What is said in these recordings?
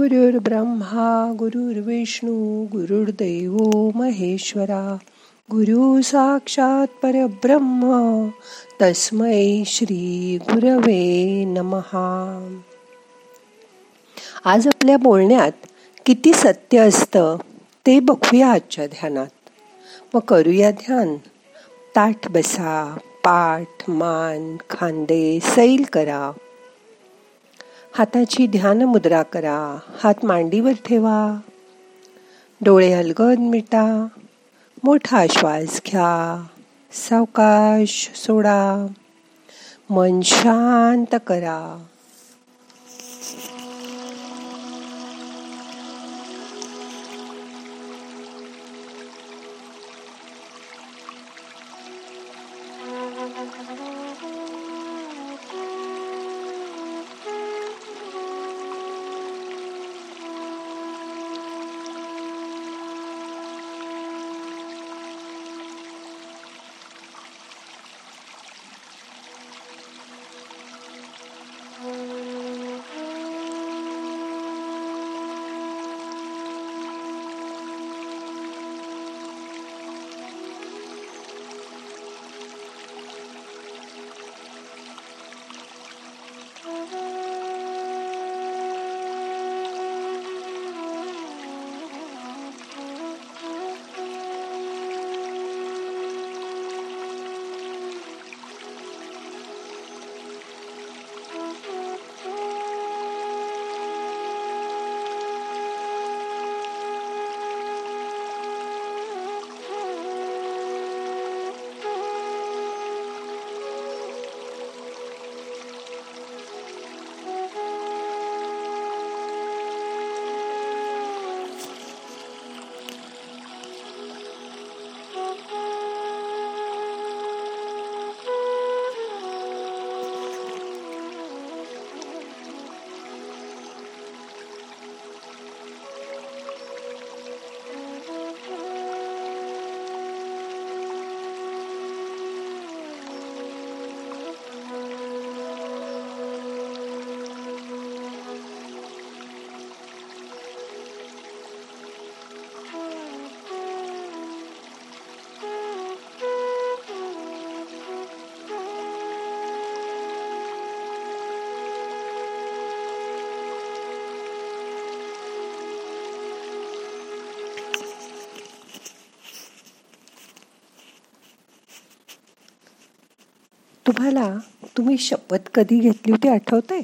गुरुर् ब्रह्मा गुरुर्विष्णू गुरुर्दैव महेश्वरा गुरु साक्षात परब्रह्म तस्मै श्री गुरवे नमहा आज आपल्या बोलण्यात किती सत्य असतं ते बघूया आजच्या ध्यानात. मग करूया ध्यान. ताठ बसा पाठ मान खांदे सैल करा. हाताची ध्यान मुद्रा करा. हात मांडीवर ठेवा. डोळे हलगद मिटा. मोठा श्वास घ्या. सावकाश सोडा. मन शांत करा. तुम्हाला तुम्ही शपथ कधी घेतली होती आठवते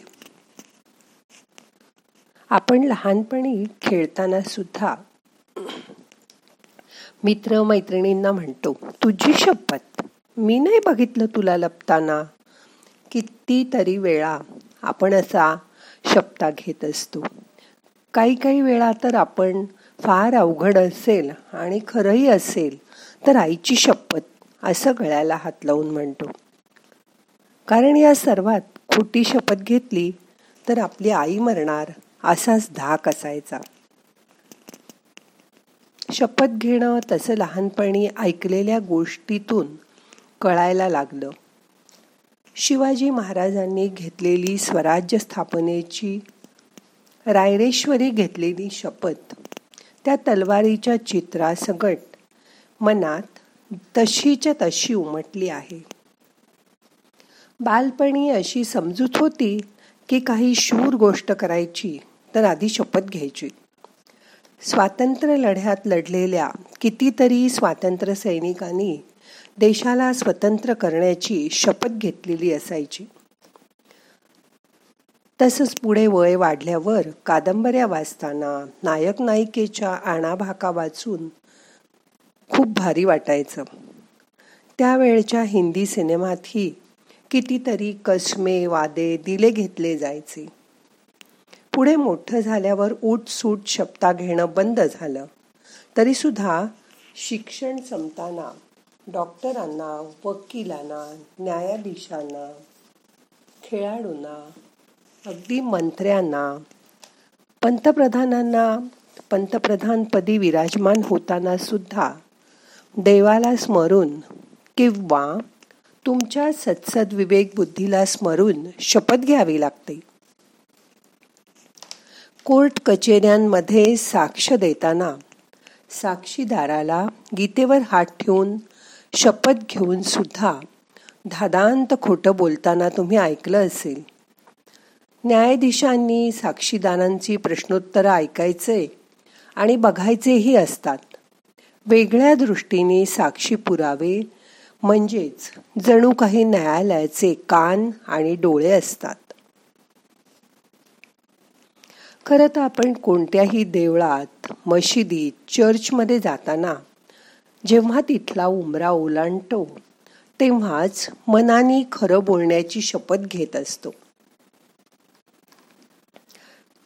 आपण लहानपणी खेळताना सुद्धा मित्र मैत्रिणींना म्हणतो तुझी शपथ. मी नाही बघितलं तुला लपताना. कितीतरी वेळा आपण असा शपथा घेत असतो. काही काही वेळा तर आपण फार अवघड असेल आणि खरंही असेल तर आईची शपथ असं गळ्याला हात लावून म्हणतो. कारण या सर्वात खोटी शपथ घेतली तर आपली आई मरणार असाच धाक असायचा. शपथ घेणं तसं लहानपणी ऐकलेल्या गोष्टीतून कळायला लागलं. शिवाजी महाराजांनी घेतलेली स्वराज्य स्थापनेची रायरेश्वरी घेतलेली शपथ त्या तलवारीच्या चित्रासकट मनात तशीच्या तशी उमटली आहे. बालपणी अशी समजूत होती की काही शूर गोष्ट करायची तर आधी शपथ घ्यायची. स्वातंत्र्य लढ्यात लढलेल्या कितीतरी स्वातंत्र्य सैनिकांनी देशाला स्वतंत्र करण्याची शपथ घेतलेली असायची. तसंच पुढे वय वाढल्यावर कादंबऱ्या वाचताना नायक नायिकेच्या आणाभाका वाचून खूप भारी वाटायचं. त्यावेळच्या हिंदी सिनेमातही कितीतरी कसमे वादे दिले घेतले जायचे. पुढे मोठं झाल्यावर सूट शब्दा घेणं बंद झालं. तरीसुद्धा शिक्षण संपताना डॉक्टरांना वकिलांना न्यायाधीशांना खेळाडूंना अगदी मंत्र्यांना पंतप्रधानांना पंतप्रधानपदी विराजमान होताना सुद्धा देवाला स्मरून किंवा तुमच्या सत्सद विवेक बुद्धीला स्मरून शपथ घ्यावी लागते. कोर्ट कचेऱ्यांमध्ये साक्ष देताना साक्षीदाराला गीतेवर हात ठेवून शपथ घेऊन सुद्धा धादांत खोटं बोलताना तुम्ही ऐकलं असेल. न्यायाधीशांनी साक्षीदारांची प्रश्नोत्तरं ऐकायचे आणि बघायचेही असतात. वेगळ्या दृष्टीने साक्षी पुरावे म्हणजेच जणू काही न्यायालयाचे कान आणि डोळे असतात. खरं तर आपण कोणत्याही देवळात मशिदीत चर्चमध्ये जाताना जेव्हा तिथला उमरा ओलांडतो तेव्हाच मनाने खरं बोलण्याची शपथ घेत असतो.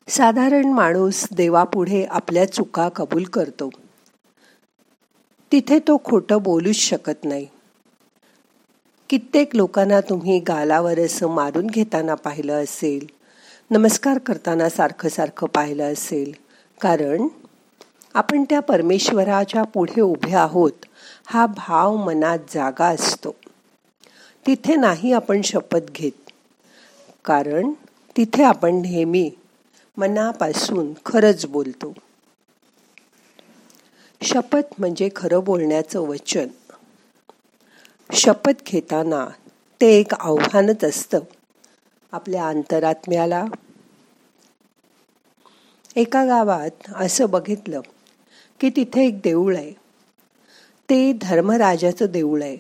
साधारण माणूस देवापुढे आपल्या चुका कबूल करतो. तिथे तो खोटं बोलूच शकत नाही. कित्येक लोकांना तुम्ही गालावर असं मारून घेताना पाहिलं असेल. नमस्कार करताना सारखं सारखं पाहिलं असेल. कारण आपण त्या परमेश्वराच्या पुढे उभे आहोत हा भाव मनात जागा असतो. तिथे नाही आपण शपथ घेत. कारण तिथे आपण नेहमी मनापासून खरंच बोलतो. शपथ म्हणजे खरं बोलण्याचं वचन. शपथ घेताना ते एक आव्हानच असतं. आपल्या अंतरात्म्याला. एका गावात असं बघितलं की तिथे एक देऊळ आहे. ते धर्मराजाचं देऊळ आहे.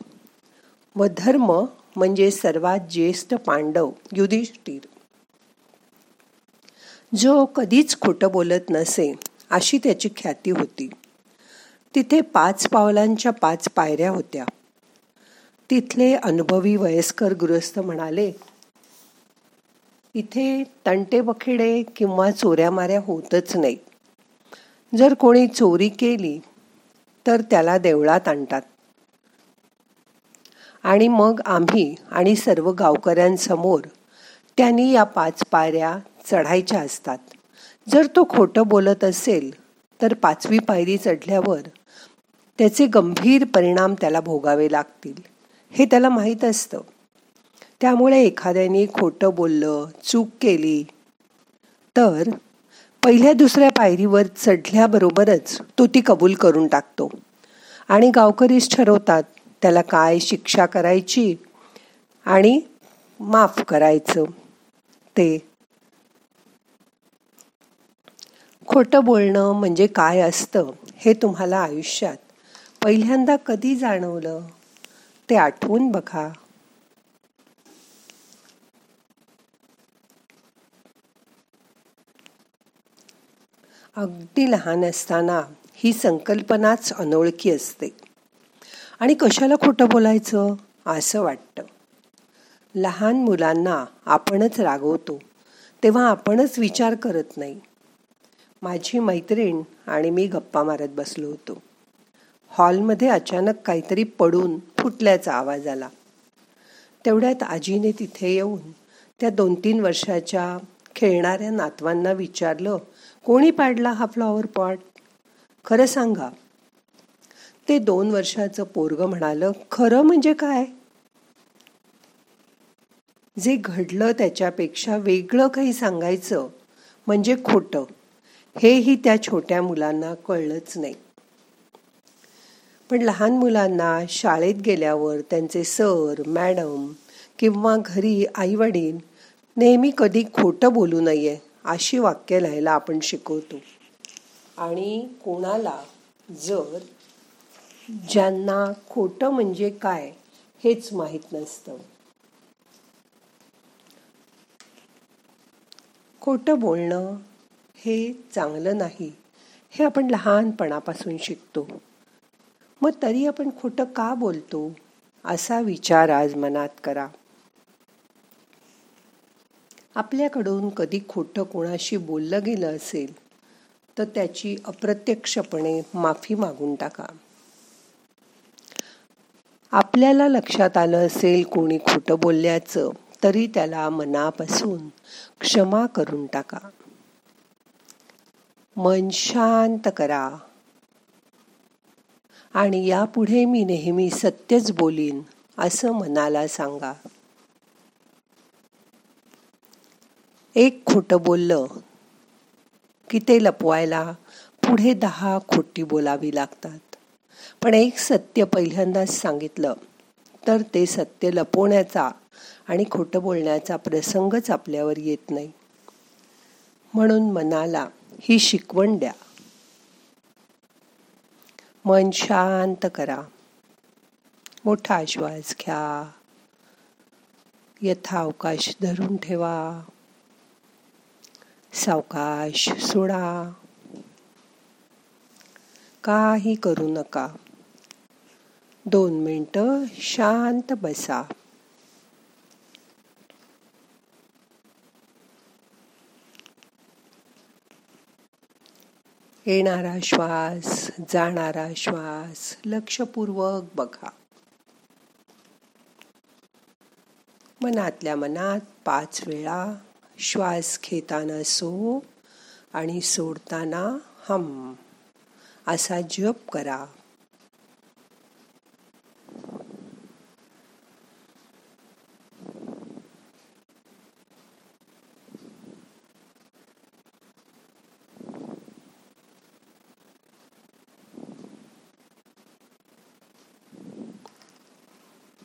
व धर्म म्हणजे सर्वात ज्येष्ठ पांडव युधिष्ठिर. जो कधीच खोटं बोलत नसे अशी त्याची ख्याती होती. तिथे पाच पावलांच्या पाच पायऱ्या होत्या. तिथले अनुभवी वयस्कर गृहस्थ म्हणाले इथे तंटे बखिडे किंवा चोऱ्या माऱ्या होतच नाही. जर कोणी चोरी केली तर त्याला देवळात आणतात. आणि मग आम्ही आणि सर्व गावकऱ्यांसमोर त्यांनी या पाच पायऱ्या चढायच्या असतात. जर तो खोटं बोलत असेल तर पाचवी पायरी चढल्यावर त्याचे गंभीर परिणाम त्याला भोगावे लागतील. हे त्याला माहीत असतं. त्यामुळे एखाद्याने खोटं बोललं चूक केली तर पहिल्या दुसऱ्या पायरीवर चढल्याबरोबरच तो ती कबूल करून टाकतो. आणि गावकरीच ठरवतात त्याला काय शिक्षा करायची आणि माफ करायचं. ते खोटं बोलणं म्हणजे काय असतं हे तुम्हाला आयुष्यात पहिल्यांदा कधी जाणवलं? ते आठवून बघा. अगदी लहान असताना ही संकल्पनाच अनोळखी असते. आणि कशाला खोटं बोलायचं? असं वाटतं. लहान मुलांना आपणच रागवतो तेव्हा आपणच विचार करत नाही. माझी मैत्रीण आणि मी गप्पा मारत बसलो होतो. हॉलमध्ये अचानक काहीतरी पडून फुटल्याचा आवाज आला. तेवढ्यात आजीने तिथे येऊन त्या दोन तीन वर्षाच्या खेळणाऱ्या नातवांना विचारलं कोणी पाडला हा फ्लॉवर पॉट? खरं सांगा. ते दोन वर्षाचं पोरग म्हणालं खरं म्हणजे काय? जे घडलं त्याच्यापेक्षा वेगळं काही सांगायचं म्हणजे खोटं. हेही त्या छोट्या मुलांना कळलंच नाही. पण लहान मुलांना शाळेत गेल्यावर त्यांचे सर मॅडम किंवा घरी आईवडील नेहमी कधी खोटं बोलू नये अशी वाक्य लिहायला आपण शिकवतो. आणि कोणाला जर ज्यांना खोटं म्हणजे काय हेच माहीत नसतं. खोटं बोलणं हे चांगलं नाही हे आपण लहानपणापासून शिकतो. मग तरी आपण खोटं का बोलतो? असा विचार आज मनात करा. आपल्याकडून कधी खोटं कोणाशी बोललं गेलं असेल तर त्याची अप्रत्यक्षपणे माफी मागून टाका. आपल्याला लक्षात आलं असेल कोणी खोटं बोलल्याचं तरी त्याला मनापासून क्षमा करून टाका. मन शांत करा. आणि यापुढे मी नेहमी सत्यच बोलीन असं मनाला सांगा. एक खोटं बोललं की ते लपवायला पुढे दहा खोटी बोलावी लागतात. पण एक सत्य पहिल्यांदाच सांगितलं तर ते सत्य लपवण्याचा आणि खोटं बोलण्याचा प्रसंगच आपल्यावर येत नाही. म्हणून मनाला ही शिकवण द्या. मन शांत करा. मोठा श्वास घ्या. यथावकाश धरून ठेवा. सावकाश सोडा. काही करू नका. दोन मिनटं शांत बसा. येणारा श्वास जाणारा श्वास लक्षपूर्वक बघा. मनातल्या मनात पाच वेळा श्वास घेताना सो आणि सोडताना हम असा जप करा.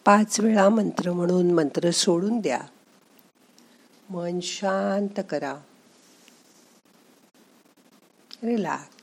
पाच वेळा मंत्र म्हणून मंत्र सोडून द्या. मन शांत करा. रिलॅक्स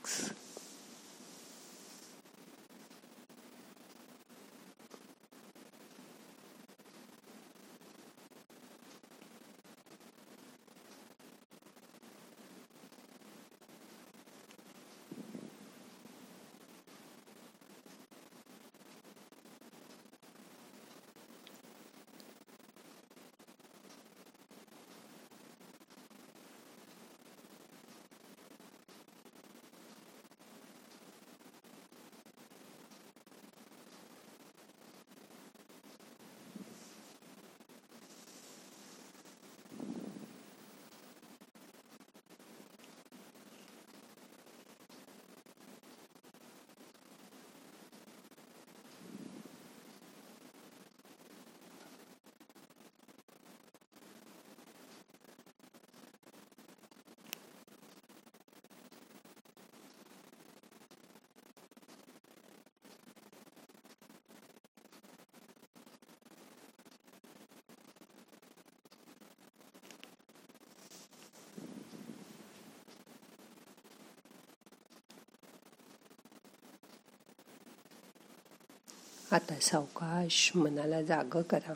आता सावकाश मनाला जाग करा.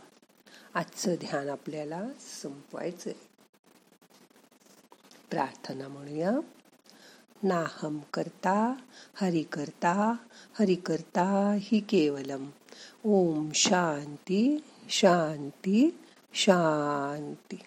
आजचं ध्यान आपल्याला संपवायचंय. प्रार्थना म्हणूया. नाहम करता हरि करता हरि करता हि केवलम. ओम शांती शांती शांती.